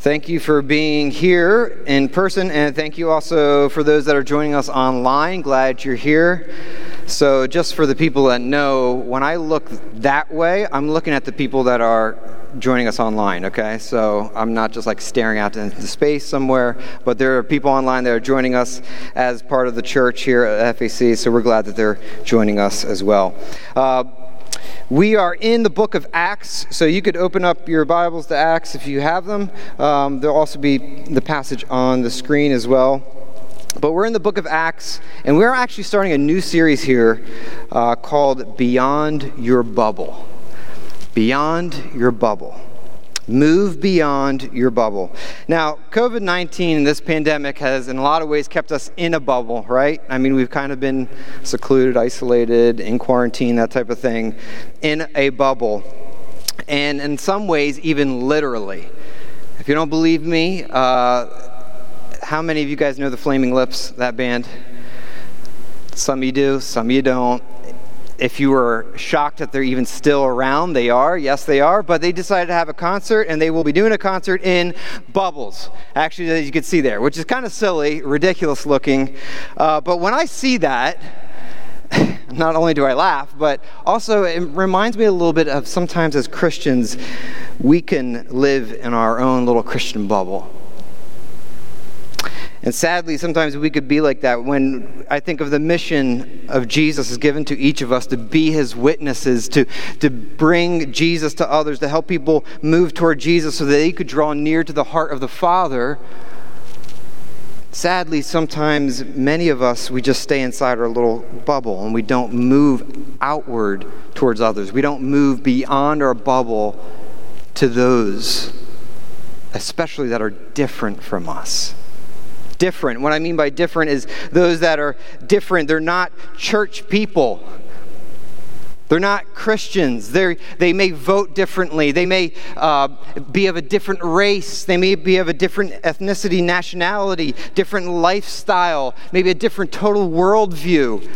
Thank you for being here in person, and thank you also for those that are joining us online. Glad you're here. So, just for the people that know, when I look that way, I'm looking at the people that are joining us online, okay? So, I'm not just like staring out into space somewhere, but there are people online that are joining us as part of the church here at FAC, so we're glad that they're joining us as well. Uh, we are in the book of Acts, so you could open up your Bibles to Acts if you have them. Um, there'll also be the passage on the screen as well. But we're in the book of Acts, and we're actually starting a new series here uh, called Beyond Your Bubble. Beyond Your Bubble. Move beyond your bubble. Now, COVID 19 and this pandemic has, in a lot of ways, kept us in a bubble, right? I mean, we've kind of been secluded, isolated, in quarantine, that type of thing, in a bubble. And in some ways, even literally. If you don't believe me, uh, how many of you guys know the Flaming Lips, that band? Some you do, some you don't if you were shocked that they're even still around, they are. Yes, they are. But they decided to have a concert, and they will be doing a concert in Bubbles, actually, as you can see there, which is kind of silly, ridiculous looking. Uh, but when I see that, not only do I laugh, but also it reminds me a little bit of sometimes as Christians, we can live in our own little Christian bubble. And sadly, sometimes we could be like that when I think of the mission of Jesus is given to each of us to be his witnesses, to, to bring Jesus to others, to help people move toward Jesus so that they could draw near to the heart of the Father. Sadly, sometimes many of us, we just stay inside our little bubble and we don't move outward towards others. We don't move beyond our bubble to those, especially that are different from us different. What I mean by different is those that are different. They're not church people. They're not Christians. they they may vote differently. They may uh, be of a different race. They may be of a different ethnicity, nationality, different lifestyle, maybe a different total worldview.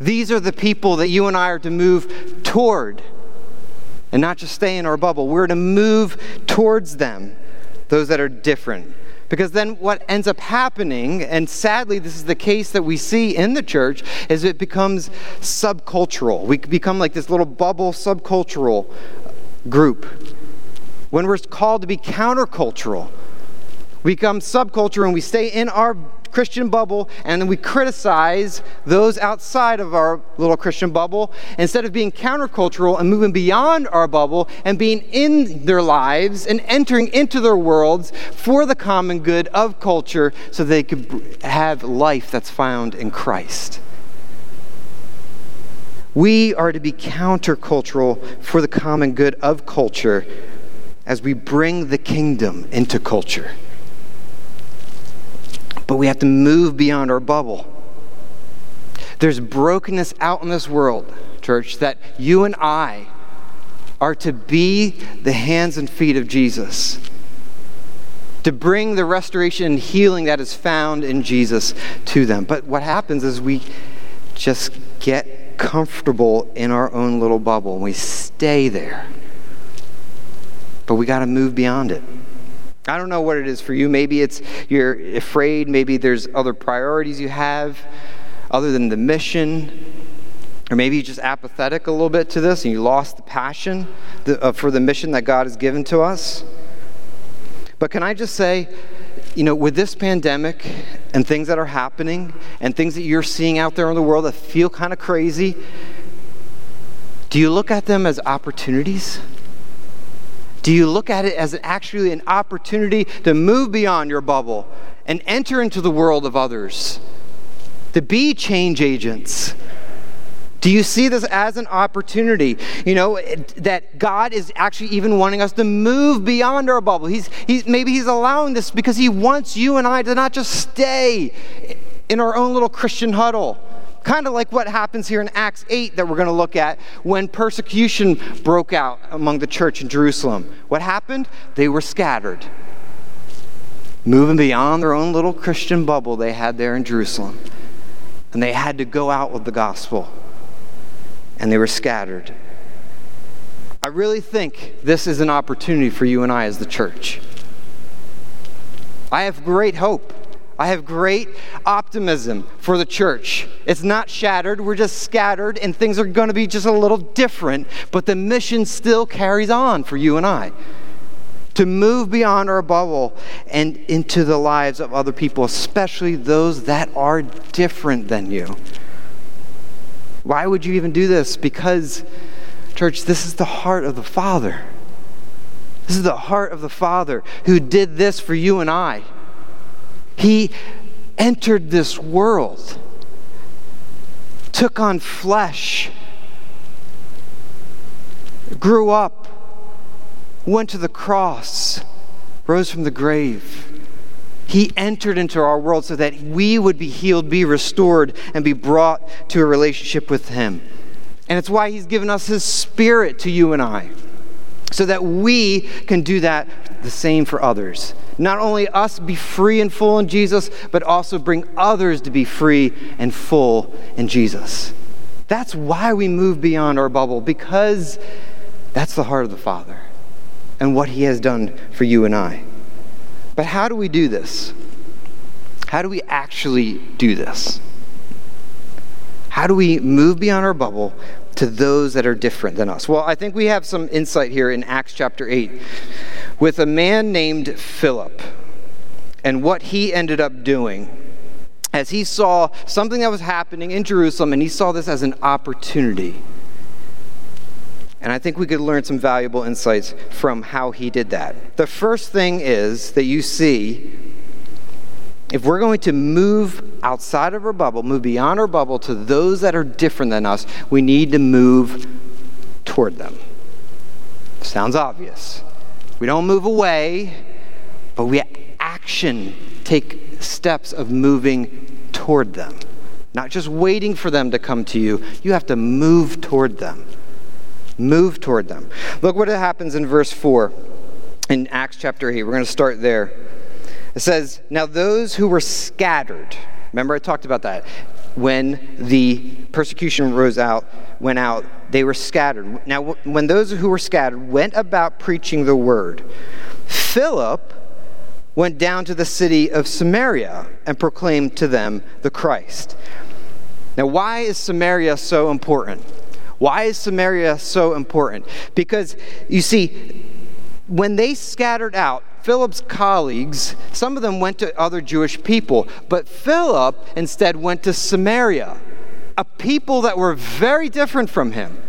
These are the people that you and I are to move toward and not just stay in our bubble. We're to move towards them, those that are different. Because then what ends up happening, and sadly this is the case that we see in the church, is it becomes subcultural. We become like this little bubble subcultural group. When we're called to be countercultural, we become subculture and we stay in our Christian bubble and then we criticize those outside of our little Christian bubble instead of being countercultural and moving beyond our bubble and being in their lives and entering into their worlds for the common good of culture so they could have life that's found in Christ. We are to be countercultural for the common good of culture as we bring the kingdom into culture. But we have to move beyond our bubble. There's brokenness out in this world, church, that you and I are to be the hands and feet of Jesus. To bring the restoration and healing that is found in Jesus to them. But what happens is we just get comfortable in our own little bubble and we stay there. But we got to move beyond it. I don't know what it is for you. Maybe it's you're afraid, maybe there's other priorities you have other than the mission. Or maybe you're just apathetic a little bit to this and you lost the passion uh, for the mission that God has given to us. But can I just say, you know, with this pandemic and things that are happening and things that you're seeing out there in the world that feel kind of crazy, do you look at them as opportunities? Do you look at it as actually an opportunity to move beyond your bubble and enter into the world of others? To be change agents? Do you see this as an opportunity? You know, that God is actually even wanting us to move beyond our bubble. He's, he's, maybe He's allowing this because He wants you and I to not just stay in our own little Christian huddle Kind of like what happens here in Acts 8 that we're going to look at when persecution broke out among the church in Jerusalem. What happened? They were scattered, moving beyond their own little Christian bubble they had there in Jerusalem. And they had to go out with the gospel, and they were scattered. I really think this is an opportunity for you and I as the church. I have great hope. I have great optimism for the church. It's not shattered, we're just scattered, and things are going to be just a little different, but the mission still carries on for you and I. To move beyond our bubble and into the lives of other people, especially those that are different than you. Why would you even do this? Because, church, this is the heart of the Father. This is the heart of the Father who did this for you and I. He entered this world, took on flesh, grew up, went to the cross, rose from the grave. He entered into our world so that we would be healed, be restored, and be brought to a relationship with Him. And it's why He's given us His Spirit to you and I, so that we can do that the same for others. Not only us be free and full in Jesus, but also bring others to be free and full in Jesus. That's why we move beyond our bubble, because that's the heart of the Father and what He has done for you and I. But how do we do this? How do we actually do this? How do we move beyond our bubble to those that are different than us? Well, I think we have some insight here in Acts chapter 8 with a man named Philip and what he ended up doing as he saw something that was happening in Jerusalem and he saw this as an opportunity. And I think we could learn some valuable insights from how he did that. The first thing is that you see if we're going to move outside of our bubble, move beyond our bubble to those that are different than us, we need to move toward them. Sounds obvious. We don't move away, but we action take steps of moving toward them. Not just waiting for them to come to you, you have to move toward them. Move toward them. Look what happens in verse 4 in Acts chapter 8. We're going to start there. It says, Now those who were scattered, remember I talked about that. When the persecution rose out, went out, they were scattered. Now, when those who were scattered went about preaching the word, Philip went down to the city of Samaria and proclaimed to them the Christ. Now, why is Samaria so important? Why is Samaria so important? Because you see, when they scattered out, Philip's colleagues, some of them went to other Jewish people, but Philip instead went to Samaria a people that were very different from him.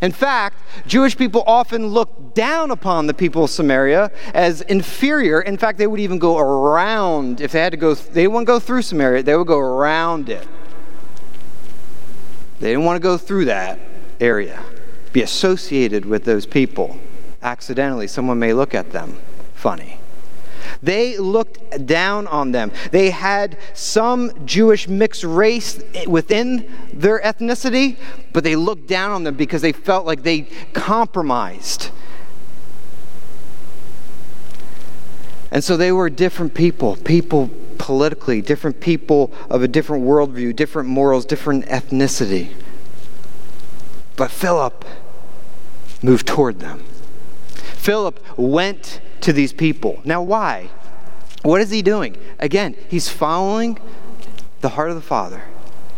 In fact, Jewish people often looked down upon the people of Samaria as inferior. In fact, they would even go around, if they had to go, they wouldn't go through Samaria, they would go around it. They didn't want to go through that area, be associated with those people. Accidentally, someone may look at them funny. They looked down on them. They had some Jewish mixed race within their ethnicity, but they looked down on them because they felt like they compromised. And so they were different people, people politically, different people of a different worldview, different morals, different ethnicity. But Philip moved toward them. Philip went to these people. Now, why? What is he doing? Again, he's following the heart of the Father.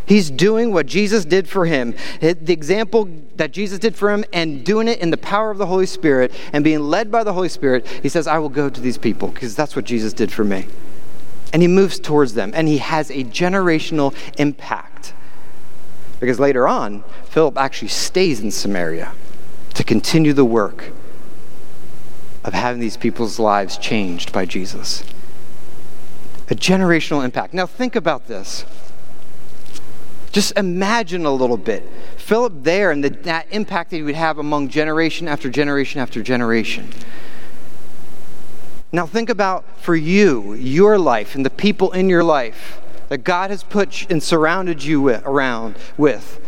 He's doing what Jesus did for him, the example that Jesus did for him, and doing it in the power of the Holy Spirit and being led by the Holy Spirit. He says, I will go to these people because that's what Jesus did for me. And he moves towards them, and he has a generational impact. Because later on, Philip actually stays in Samaria to continue the work of having these people's lives changed by Jesus. A generational impact. Now, think about this. Just imagine a little bit. Philip there and the, that impact that he would have among generation after generation after generation. Now, think about for you, your life, and the people in your life that God has put and surrounded you with, around with.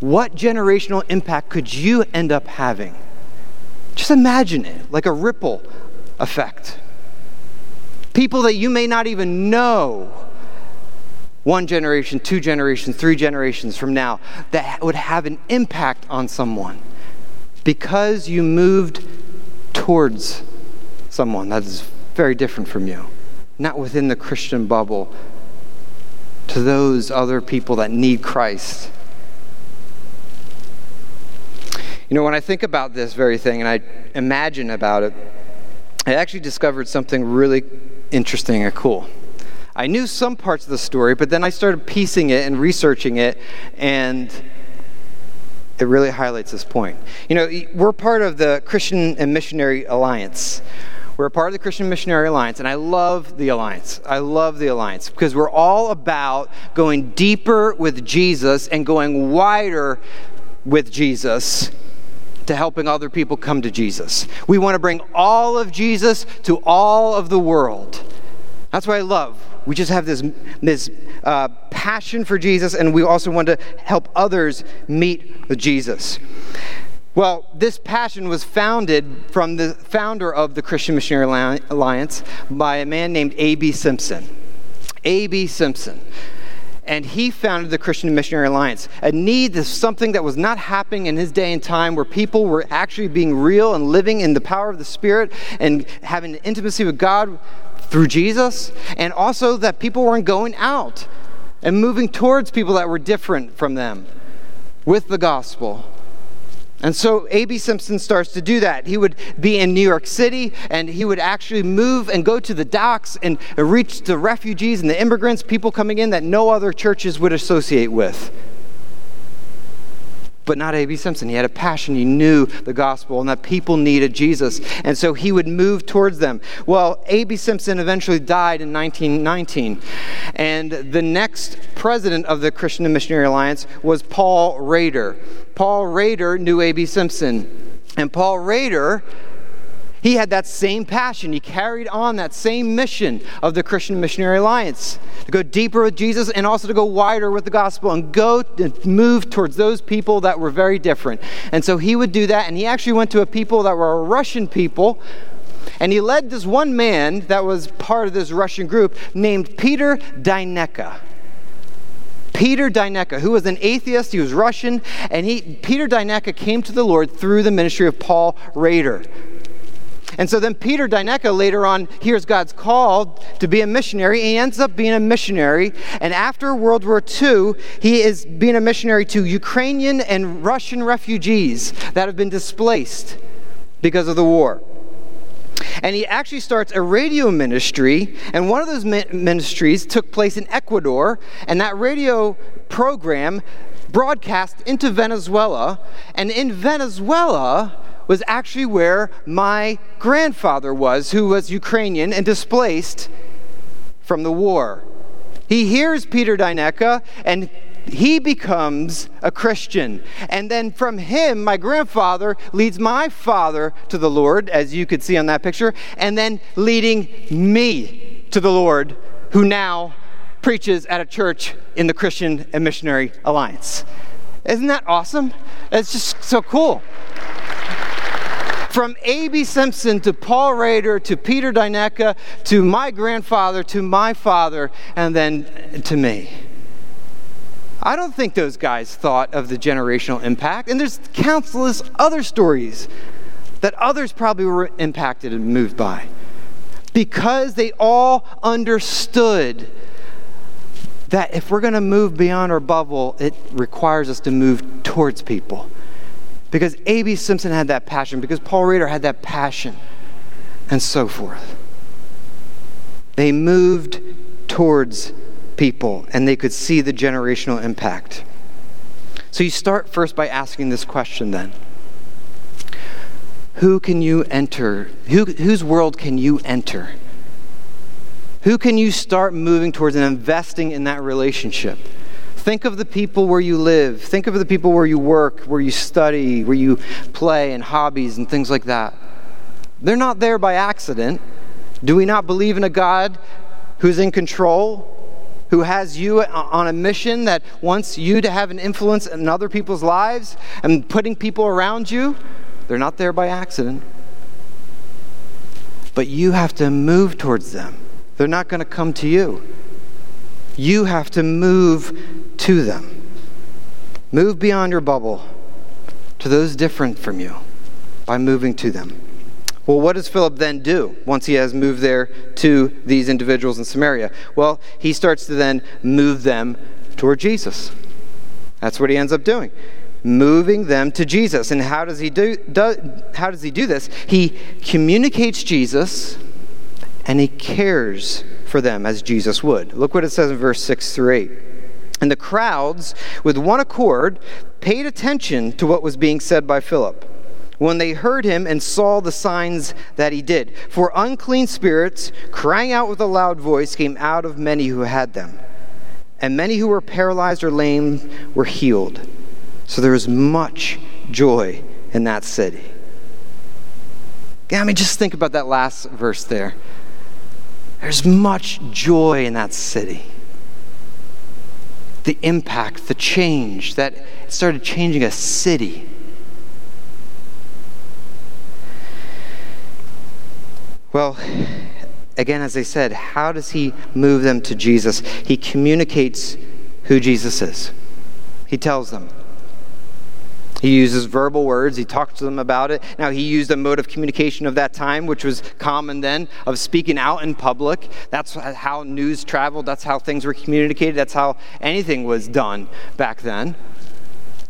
What generational impact could you end up having? Just imagine it like a ripple effect. People that you may not even know one generation, two generations, three generations from now that would have an impact on someone because you moved towards someone that is very different from you, not within the Christian bubble, to those other people that need Christ. You know, when I think about this very thing and I imagine about it, I actually discovered something really interesting and cool. I knew some parts of the story, but then I started piecing it and researching it, and it really highlights this point. You know, we're part of the Christian and Missionary Alliance. We're a part of the Christian Missionary Alliance, and I love the Alliance. I love the Alliance because we're all about going deeper with Jesus and going wider with Jesus to helping other people come to Jesus. We want to bring all of Jesus to all of the world. That's what I love. We just have this, this uh, passion for Jesus, and we also want to help others meet with Jesus. Well, this passion was founded from the founder of the Christian Missionary Alliance by a man named A.B. Simpson. A.B. Simpson. And he founded the Christian Missionary Alliance. A need is something that was not happening in his day and time where people were actually being real and living in the power of the Spirit and having intimacy with God through Jesus, and also that people weren't going out and moving towards people that were different from them with the gospel. And so A.B. Simpson starts to do that. He would be in New York City and he would actually move and go to the docks and reach the refugees and the immigrants, people coming in that no other churches would associate with but not A.B. Simpson. He had a passion. He knew the gospel and that people needed Jesus. And so he would move towards them. Well, A.B. Simpson eventually died in 1919. And the next president of the Christian and Missionary Alliance was Paul Rader. Paul Rader knew A.B. Simpson. And Paul Rader he had that same passion. He carried on that same mission of the Christian Missionary Alliance to go deeper with Jesus and also to go wider with the gospel and go and move towards those people that were very different. And so he would do that, and he actually went to a people that were a Russian people. And he led this one man that was part of this Russian group named Peter Deyneka. Peter Deyneka, who was an atheist, he was Russian, and he, Peter Deyneka came to the Lord through the ministry of Paul Rader. And so then Peter Deyneka later on hears God's call to be a missionary. He ends up being a missionary. And after World War II, he is being a missionary to Ukrainian and Russian refugees that have been displaced because of the war. And he actually starts a radio ministry, and one of those ministries took place in Ecuador, and that radio program broadcast into Venezuela. And in Venezuela, was actually where my grandfather was, who was Ukrainian and displaced from the war. He hears Peter Deyneka and he becomes a Christian. And then from him, my grandfather leads my father to the Lord, as you could see on that picture, and then leading me to the Lord, who now preaches at a church in the Christian and Missionary Alliance. Isn't that awesome? It's just so cool. From A.B. Simpson to Paul Rader to Peter Deyneka to my grandfather to my father and then to me. I don't think those guys thought of the generational impact. And there's countless other stories that others probably were impacted and moved by because they all understood that if we're going to move beyond our bubble, it requires us to move towards people. Because A.B. Simpson had that passion, because Paul Rader had that passion, and so forth. They moved towards people and they could see the generational impact. So you start first by asking this question then Who can you enter? Who, whose world can you enter? Who can you start moving towards and investing in that relationship? Think of the people where you live. Think of the people where you work, where you study, where you play, and hobbies and things like that. They're not there by accident. Do we not believe in a God who's in control, who has you on a mission that wants you to have an influence in other people's lives and putting people around you? They're not there by accident. But you have to move towards them. They're not going to come to you. You have to move to them. Move beyond your bubble to those different from you by moving to them. Well, what does Philip then do once he has moved there to these individuals in Samaria? Well, he starts to then move them toward Jesus. That's what he ends up doing. Moving them to Jesus. And how does he do, do how does he do this? He communicates Jesus and he cares for them as Jesus would. Look what it says in verse 6 through 8. And the crowds, with one accord, paid attention to what was being said by Philip when they heard him and saw the signs that he did. For unclean spirits, crying out with a loud voice, came out of many who had them. And many who were paralyzed or lame were healed. So there was much joy in that city. I mean, just think about that last verse there. There's much joy in that city. The impact, the change that started changing a city. Well, again, as I said, how does he move them to Jesus? He communicates who Jesus is, he tells them. He uses verbal words. He talks to them about it. Now, he used a mode of communication of that time, which was common then, of speaking out in public. That's how news traveled. That's how things were communicated. That's how anything was done back then.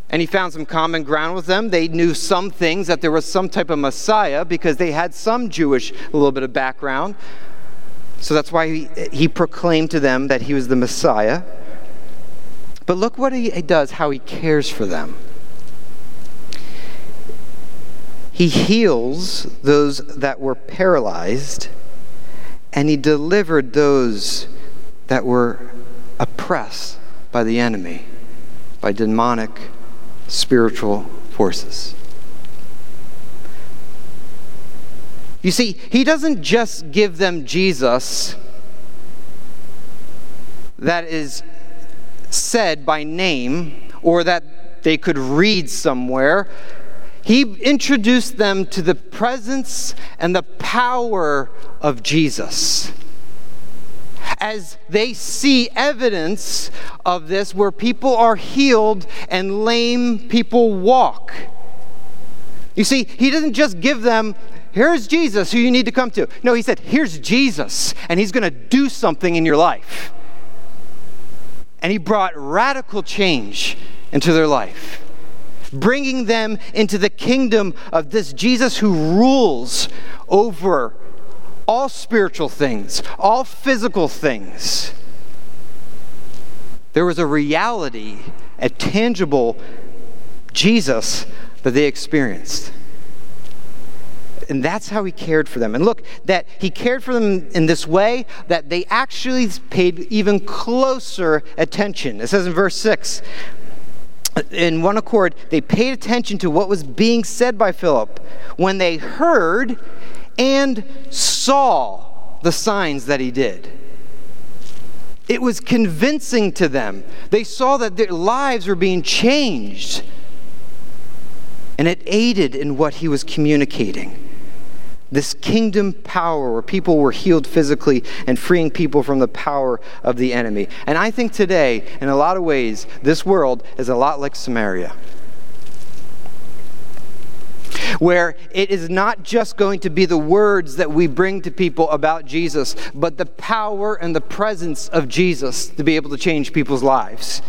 And he found some common ground with them. They knew some things, that there was some type of Messiah, because they had some Jewish, a little bit of background. So that's why he, he proclaimed to them that he was the Messiah. But look what he does, how he cares for them. He heals those that were paralyzed, and he delivered those that were oppressed by the enemy, by demonic spiritual forces. You see, he doesn't just give them Jesus that is said by name or that they could read somewhere. He introduced them to the presence and the power of Jesus as they see evidence of this where people are healed and lame people walk. You see, he doesn't just give them, here's Jesus who you need to come to. No, he said, here's Jesus, and he's going to do something in your life. And he brought radical change into their life, bringing them into the kingdom of this Jesus who rules over all spiritual things, all physical things. There was a reality, a tangible Jesus that they experienced. And that's how he cared for them. And look, that he cared for them in this way that they actually paid even closer attention. It says in verse 6 in one accord, they paid attention to what was being said by Philip when they heard and saw the signs that he did. It was convincing to them. They saw that their lives were being changed. And it aided in what he was communicating. This kingdom power where people were healed physically and freeing people from the power of the enemy. And I think today, in a lot of ways, this world is a lot like Samaria where it is not just going to be the words that we bring to people about Jesus, but the power and the presence of Jesus to be able to change people's lives.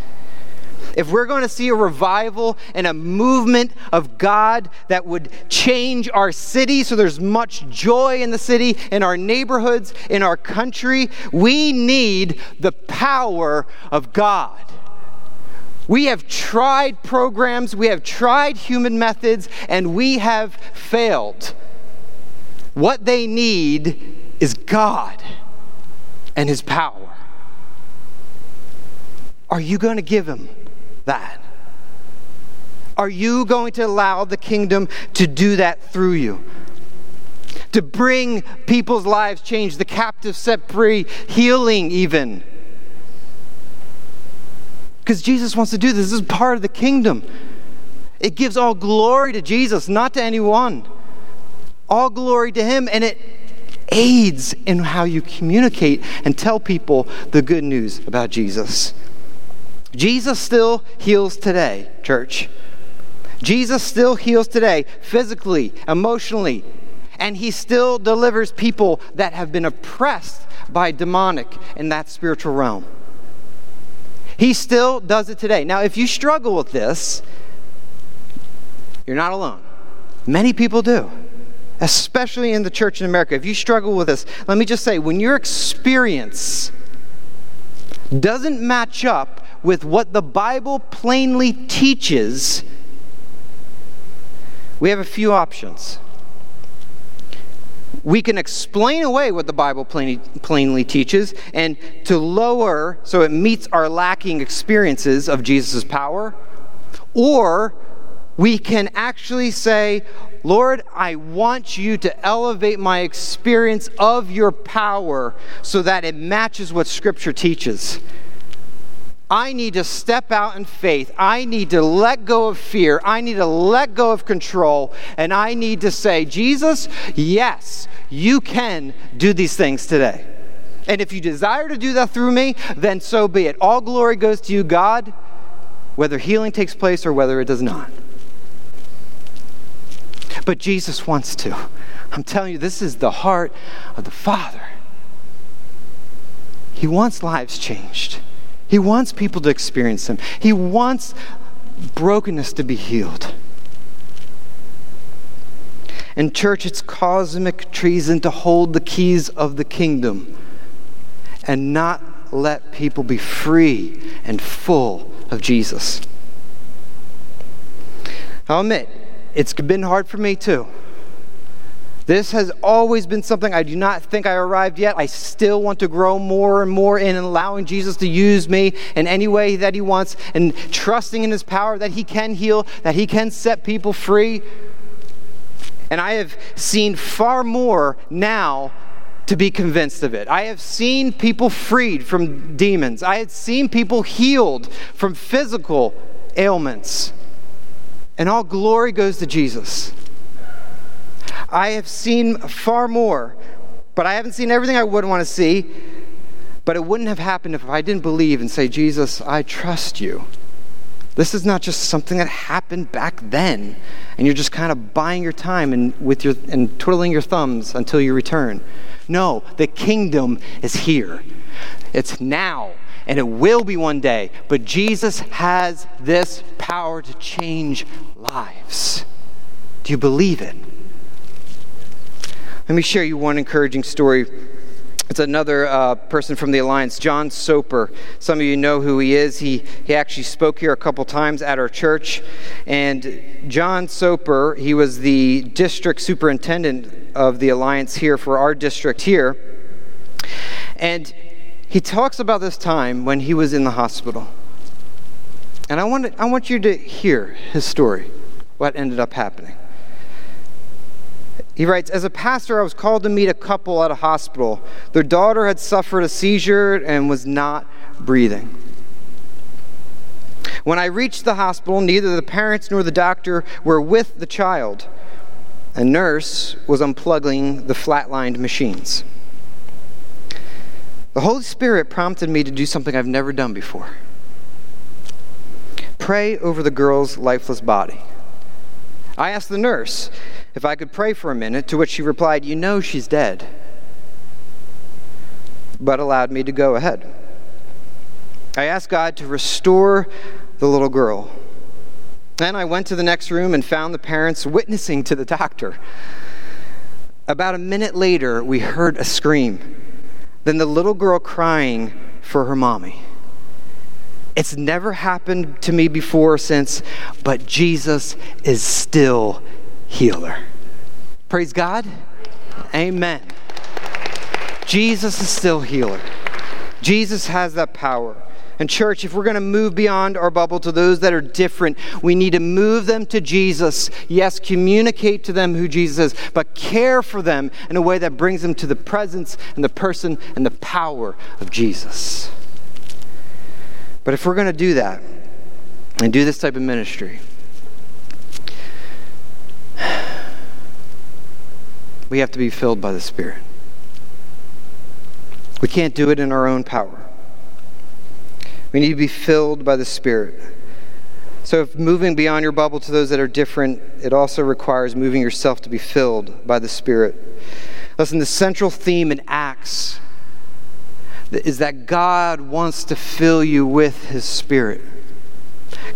If we're going to see a revival and a movement of God that would change our city so there's much joy in the city, in our neighborhoods, in our country, we need the power of God. We have tried programs, we have tried human methods, and we have failed. What they need is God and His power. Are you going to give Him that? Are you going to allow the kingdom to do that through you? To bring people's lives changed, the captive set free, healing even because Jesus wants to do this. This is part of the kingdom. It gives all glory to Jesus, not to anyone. All glory to Him, and it aids in how you communicate and tell people the good news about Jesus. Jesus still heals today, church. Jesus still heals today, physically, emotionally. And he still delivers people that have been oppressed by demonic in that spiritual realm. He still does it today. Now, if you struggle with this, you're not alone. Many people do, especially in the church in America. If you struggle with this, let me just say when your experience doesn't match up with what the Bible plainly teaches, we have a few options. We can explain away what the Bible plainly, plainly teaches and to lower so it meets our lacking experiences of Jesus' power, or we can actually say, Lord, I want you to elevate my experience of your power so that it matches what Scripture teaches. I need to step out in faith. I need to let go of fear. I need to let go of control. And I need to say, Jesus, yes, you can do these things today. And if you desire to do that through me, then so be it. All glory goes to you, God, whether healing takes place or whether it does not. But Jesus wants to. I'm telling you, this is the heart of the Father. He wants lives changed. He wants people to experience Him. He wants brokenness to be healed. In church, it's cosmic treason to hold the keys of the kingdom and not let people be free and full of Jesus. I'll admit, it's been hard for me too. This has always been something I do not think I arrived yet. I still want to grow more and more in allowing Jesus to use me in any way that He wants and trusting in His power that He can heal, that He can set people free. And I have seen far more now to be convinced of it. I have seen people freed from demons, I have seen people healed from physical ailments. And all glory goes to Jesus. I have seen far more, but I haven't seen everything I would want to see. But it wouldn't have happened if I didn't believe and say, Jesus, I trust you. This is not just something that happened back then, and you're just kind of buying your time and, with your, and twiddling your thumbs until you return. No, the kingdom is here. It's now, and it will be one day. But Jesus has this power to change lives. Do you believe it? Let me share you one encouraging story. It's another uh, person from the Alliance, John Soper. Some of you know who he is. He, he actually spoke here a couple times at our church. And John Soper, he was the district superintendent of the Alliance here for our district here. And he talks about this time when he was in the hospital. And I want, to, I want you to hear his story, what ended up happening. He writes As a pastor, I was called to meet a couple at a hospital. Their daughter had suffered a seizure and was not breathing. When I reached the hospital, neither the parents nor the doctor were with the child. A nurse was unplugging the flatlined machines. The Holy Spirit prompted me to do something I've never done before pray over the girl's lifeless body. I asked the nurse, if I could pray for a minute, to which she replied, You know she's dead, but allowed me to go ahead. I asked God to restore the little girl. Then I went to the next room and found the parents witnessing to the doctor. About a minute later, we heard a scream. Then the little girl crying for her mommy. It's never happened to me before or since, but Jesus is still healer. Praise God. Amen. Jesus is still healer. Jesus has that power. And, church, if we're going to move beyond our bubble to those that are different, we need to move them to Jesus. Yes, communicate to them who Jesus is, but care for them in a way that brings them to the presence and the person and the power of Jesus. But if we're going to do that and do this type of ministry, we have to be filled by the Spirit. We can't do it in our own power. We need to be filled by the Spirit. So, if moving beyond your bubble to those that are different, it also requires moving yourself to be filled by the Spirit. Listen, the central theme in Acts is that God wants to fill you with His Spirit.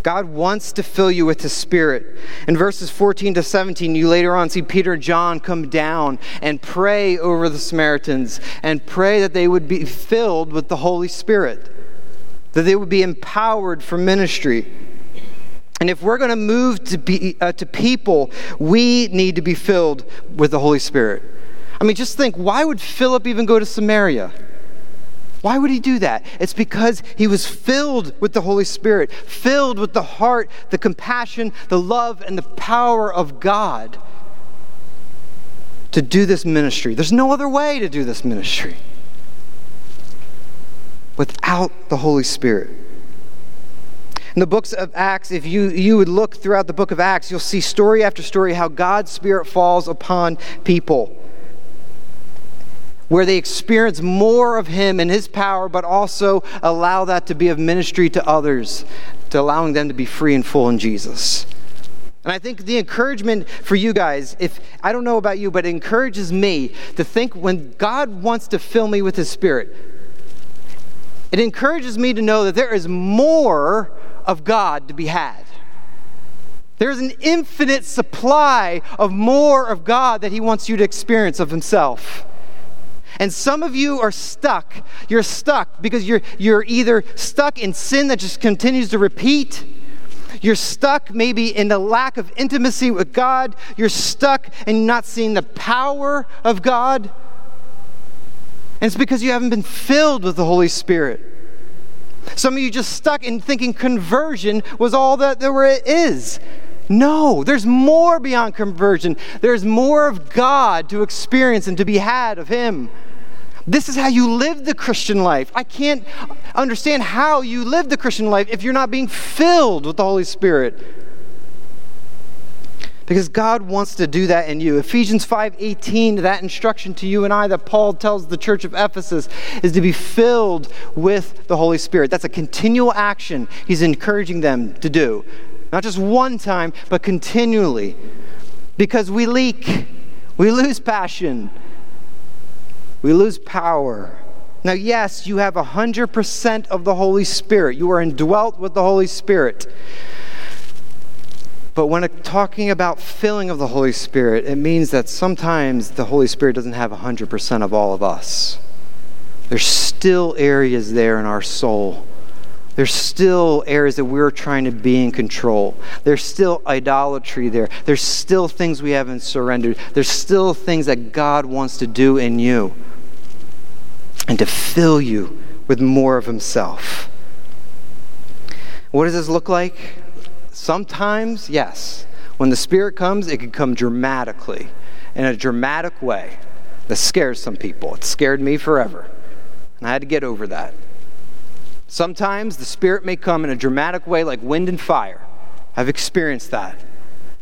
God wants to fill you with His Spirit. In verses 14 to 17, you later on see Peter and John come down and pray over the Samaritans and pray that they would be filled with the Holy Spirit, that they would be empowered for ministry. And if we're going to move to, be, uh, to people, we need to be filled with the Holy Spirit. I mean, just think why would Philip even go to Samaria? Why would he do that? It's because he was filled with the Holy Spirit, filled with the heart, the compassion, the love, and the power of God to do this ministry. There's no other way to do this ministry without the Holy Spirit. In the books of Acts, if you, you would look throughout the book of Acts, you'll see story after story how God's Spirit falls upon people where they experience more of Him and His power, but also allow that to be of ministry to others, to allowing them to be free and full in Jesus. And I think the encouragement for you guys, if I don't know about you, but it encourages me to think when God wants to fill me with His Spirit, it encourages me to know that there is more of God to be had. There's an infinite supply of more of God that He wants you to experience of Himself. And some of you are stuck. You're stuck because you're, you're either stuck in sin that just continues to repeat. You're stuck maybe in the lack of intimacy with God. You're stuck in not seeing the power of God. And it's because you haven't been filled with the Holy Spirit. Some of you just stuck in thinking conversion was all that there is. No, there's more beyond conversion. There's more of God to experience and to be had of Him. This is how you live the Christian life. I can't understand how you live the Christian life if you're not being filled with the Holy Spirit. Because God wants to do that in you. Ephesians 5:18, that instruction to you and I that Paul tells the church of Ephesus is to be filled with the Holy Spirit. That's a continual action he's encouraging them to do. Not just one time, but continually. Because we leak, we lose passion, we lose power. Now, yes, you have 100% of the Holy Spirit. You are indwelt with the Holy Spirit. But when talking about filling of the Holy Spirit, it means that sometimes the Holy Spirit doesn't have 100% of all of us. There's still areas there in our soul there's still areas that we're trying to be in control. There's still idolatry there. There's still things we haven't surrendered. There's still things that God wants to do in you and to fill you with more of Himself. What does this look like? Sometimes, yes. When the Spirit comes, it can come dramatically, in a dramatic way that scares some people. It scared me forever. And I had to get over that. Sometimes the Spirit may come in a dramatic way, like wind and fire. I've experienced that.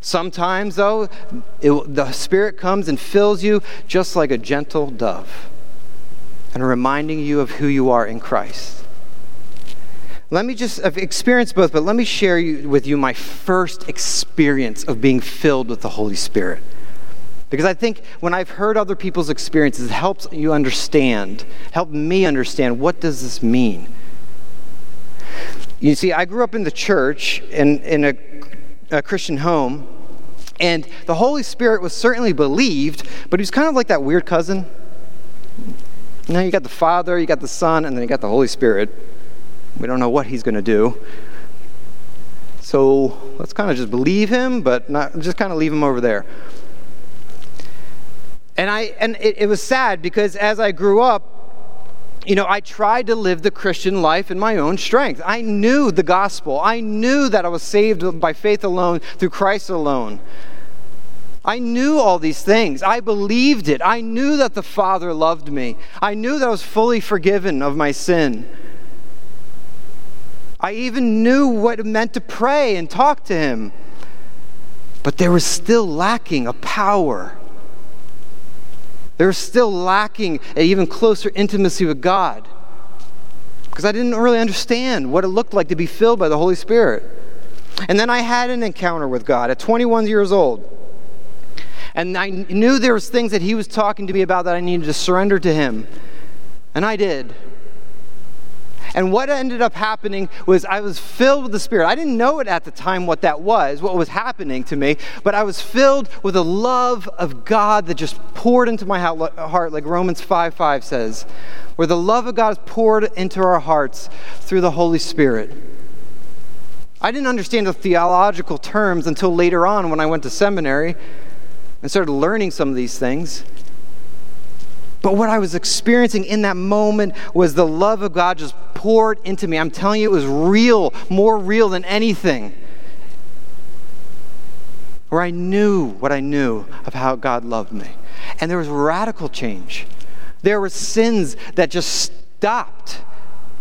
Sometimes, though, it, the Spirit comes and fills you just like a gentle dove and reminding you of who you are in Christ. Let me just, I've experienced both, but let me share you, with you my first experience of being filled with the Holy Spirit. Because I think when I've heard other people's experiences, it helps you understand, help me understand what does this mean? You see, I grew up in the church in, in a, a Christian home, and the Holy Spirit was certainly believed, but he was kind of like that weird cousin. You you got the Father, you got the Son, and then you got the Holy Spirit. We don't know what he's going to do. So let's kind of just believe him, but not just kind of leave him over there. And I and it, it was sad because as I grew up, you know, I tried to live the Christian life in my own strength. I knew the gospel. I knew that I was saved by faith alone, through Christ alone. I knew all these things. I believed it. I knew that the Father loved me. I knew that I was fully forgiven of my sin. I even knew what it meant to pray and talk to Him. But there was still lacking a power There was still lacking an even closer intimacy with God because I didn't really understand what it looked like to be filled by the Holy Spirit. And then I had an encounter with God at 21 years old. And I knew there was things that he was talking to me about that I needed to surrender to him. And I did. And what ended up happening was I was filled with the Spirit. I didn't know it at the time what that was, what was happening to me, but I was filled with a love of God that just poured into my heart, like Romans 5 5 says, where the love of God is poured into our hearts through the Holy Spirit. I didn't understand the theological terms until later on when I went to seminary and started learning some of these things. But what I was experiencing in that moment was the love of God just poured into me. I'm telling you, it was real, more real than anything. Where I knew what I knew of how God loved me. And there was radical change. There were sins that just stopped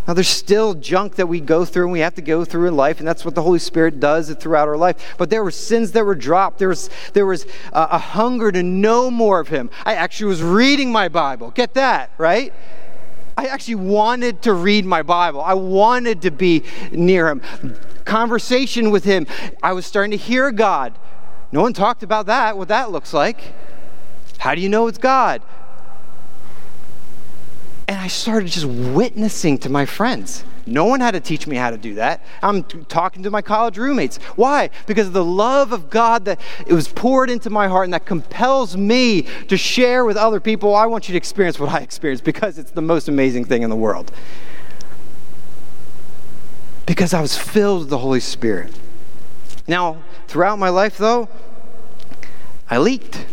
now, there's still junk that we go through and we have to go through in life, and that's what the Holy Spirit does throughout our life. But there were sins that were dropped. There was, there was a, a hunger to know more of Him. I actually was reading my Bible. Get that, right? I actually wanted to read my Bible. I wanted to be near Him. Conversation with Him. I was starting to hear God. No one talked about that, what that looks like. How do you know it's God? And I started just witnessing to my friends. No one had to teach me how to do that. I'm talking to my college roommates. Why? Because of the love of God that it was poured into my heart and that compels me to share with other people. I want you to experience what I experienced because it's the most amazing thing in the world. Because I was filled with the Holy Spirit. Now, throughout my life, though, I leaked.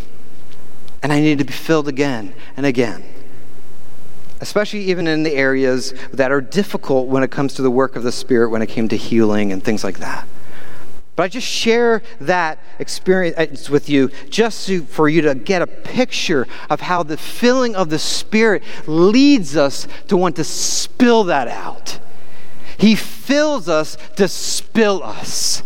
And I needed to be filled again and again especially even in the areas that are difficult when it comes to the work of the Spirit, when it came to healing and things like that. But I just share that experience with you just to, for you to get a picture of how the filling of the Spirit leads us to want to spill that out. He fills us to spill us.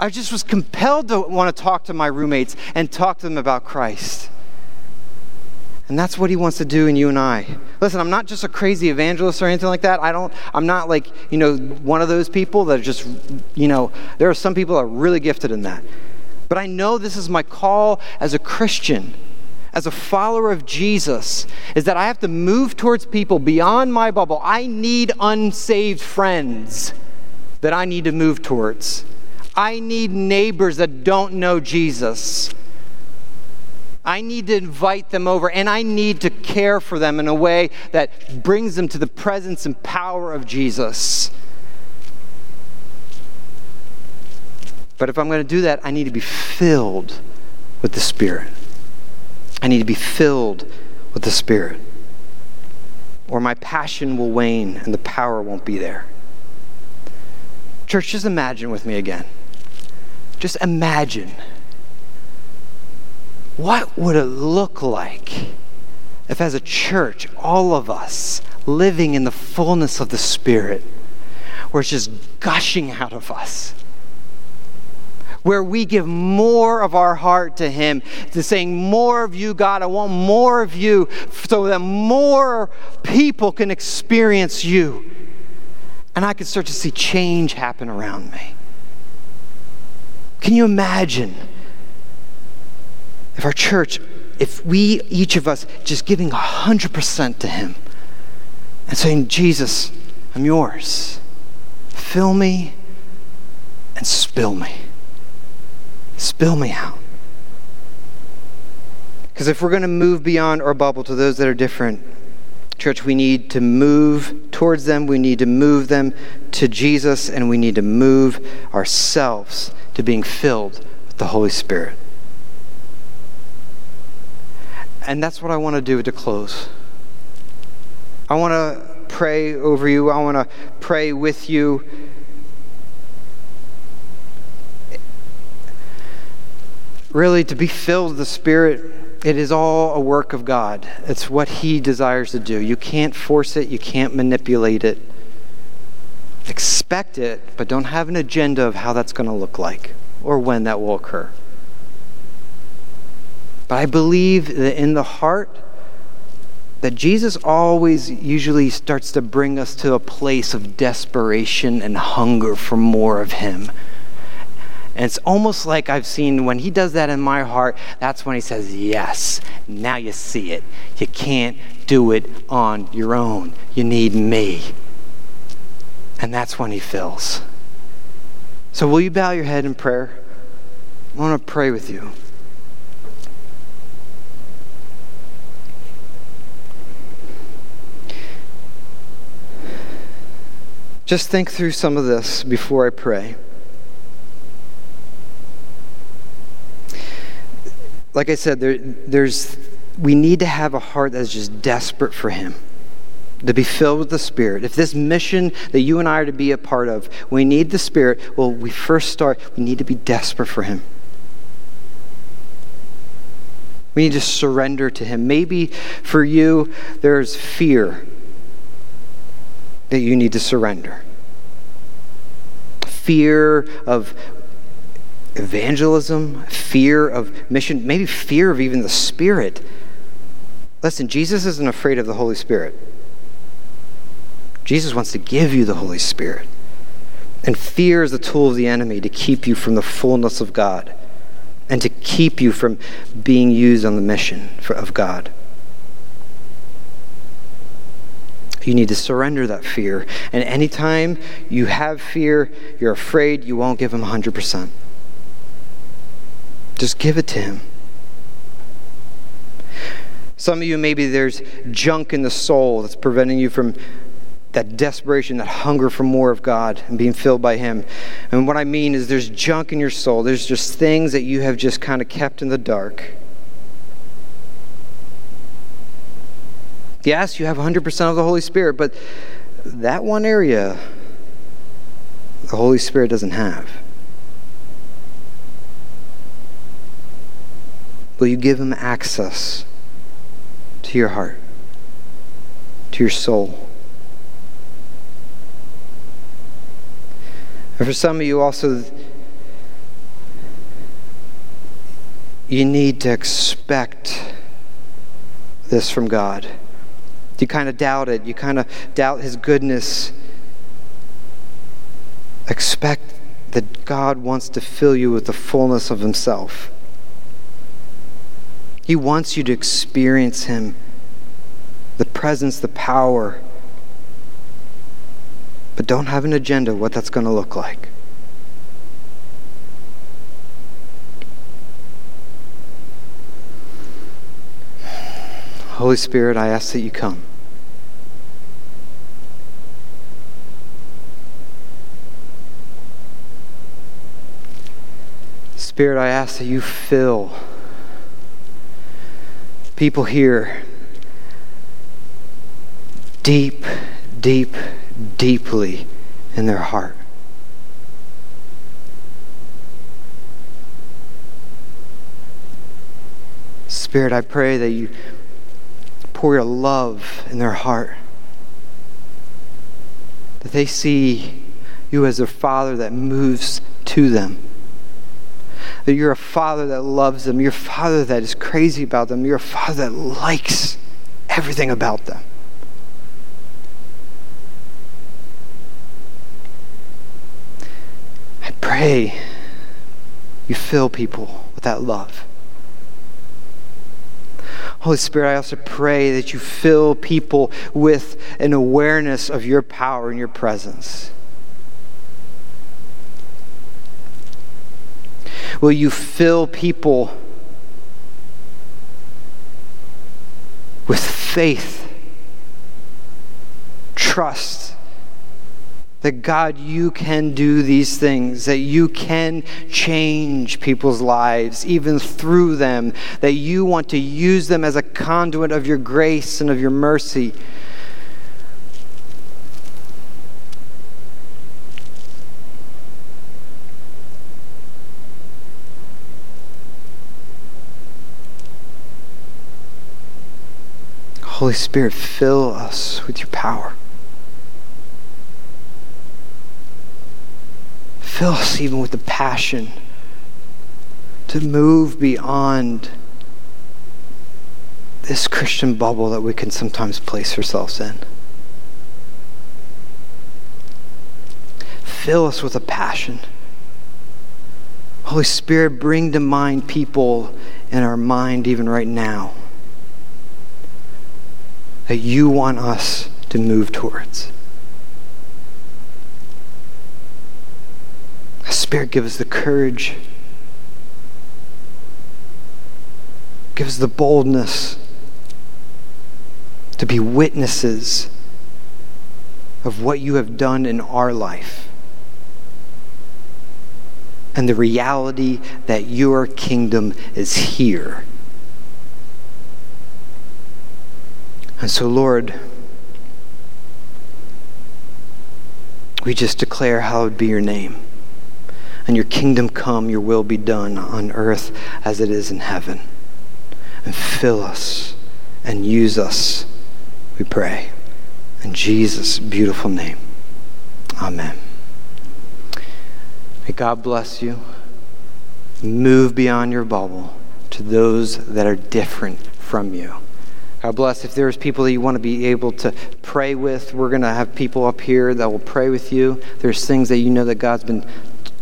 I just was compelled to want to talk to my roommates and talk to them about Christ. And that's what he wants to do in you and I. Listen, I'm not just a crazy evangelist or anything like that. I don't I'm not like, you know, one of those people that are just, you know, there are some people that are really gifted in that. But I know this is my call as a Christian, as a follower of Jesus, is that I have to move towards people beyond my bubble. I need unsaved friends that I need to move towards. I need neighbors that don't know Jesus. I need to invite them over and I need to care for them in a way that brings them to the presence and power of Jesus. But if I'm going to do that, I need to be filled with the Spirit. I need to be filled with the Spirit. Or my passion will wane and the power won't be there. Church, just imagine with me again. Just imagine what would it look like if, as a church, all of us living in the fullness of the Spirit, where it's just gushing out of us? Where we give more of our heart to Him, to saying, More of you, God, I want more of you, so that more people can experience you. And I can start to see change happen around me. Can you imagine? If our church, if we, each of us, just giving 100% to Him and saying, Jesus, I'm yours. Fill me and spill me. Spill me out. Because if we're going to move beyond our bubble to those that are different, church, we need to move towards them. We need to move them to Jesus, and we need to move ourselves to being filled with the Holy Spirit. And that's what I want to do to close. I want to pray over you, I want to pray with you. Really, to be filled with the Spirit, it is all a work of God. It's what He desires to do. You can't force it, you can't manipulate it. Expect it, but don't have an agenda of how that's going to look like or when that will occur. But I believe that in the heart, that Jesus always usually starts to bring us to a place of desperation and hunger for more of Him And it's almost like I've seen when he does that in my heart, that's when he says, Yes, now you see it. You can't do it on your own. You need me. And that's when he fills. So, will you bow your head in prayer? I want to pray with you. Just think through some of this before I pray. Like I said, there, there's, we need to have a heart that's just desperate for Him, to be filled with the Spirit. If this mission that you and I are to be a part of, we need the Spirit, well, we first start, we need to be desperate for Him. We need to surrender to Him. Maybe for you, there's fear that you need to surrender. Fear of evangelism, fear of mission, maybe fear of even the Spirit. Listen, Jesus isn't afraid of the Holy Spirit. Jesus wants to give you the Holy Spirit. And fear is the tool of the enemy to keep you from the fullness of God and to keep you from being used on the mission for, of God. You need to surrender that fear. And anytime you have fear, you're afraid, you won't give Him 100%. Just give it to Him. Some of you, maybe there's junk in the soul that's preventing you from that desperation, that hunger for more of God and being filled by Him. And what I mean is there's junk in your soul. There's just things that you have just kind of kept in the dark. Yes, you have 100% of the Holy Spirit, but that one area the Holy Spirit doesn't have. Will you give him access to your heart, to your soul? And for some of you also, you need to expect this from God. You kind of doubt it. You kind of doubt His goodness. Expect that God wants to fill you with the fullness of Himself. He wants you to experience Him, the presence, the power. But don't have an agenda what that's going to look like. Holy Spirit, I ask that you come. Spirit, I ask that you fill people here. Deep, deep, deeply in their heart. Spirit, I pray that you pour your love in their heart, that they see you as their Father that moves to them that you're a father that loves them. You're a father that is crazy about them. You're a father that likes everything about them. I pray you fill people with that love. Holy Spirit, I also pray that you fill people with an awareness of your power and your presence. Will you fill people with faith, trust that God, you can do these things, that you can change people's lives, even through them, that you want to use them as a conduit of your grace and of your mercy. Holy Spirit, fill us with your power. Fill us even with the passion to move beyond this Christian bubble that we can sometimes place ourselves in. Fill us with a passion Holy Spirit, bring to mind people in our mind even right now that you want us to move towards. Spirit, give us the courage. Give us the boldness to be witnesses of what you have done in our life and the reality that your kingdom is here. And so, Lord, we just declare, Hallowed be your name. And your kingdom come, your will be done on earth as it is in heaven. And fill us and use us, we pray. In Jesus' beautiful name. Amen. May God bless you. Move beyond your bubble to those that are different from you. God bless. If there's people that you want to be able to pray with, we're going to have people up here that will pray with you. There's things that you know that God's been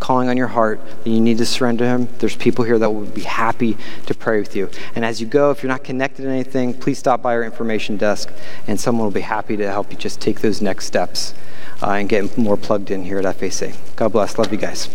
calling on your heart that you need to surrender Him, there's people here that will be happy to pray with you. And as you go, if you're not connected to anything, please stop by our information desk and someone will be happy to help you just take those next steps uh, and get more plugged in here at FAC. God bless. Love you guys.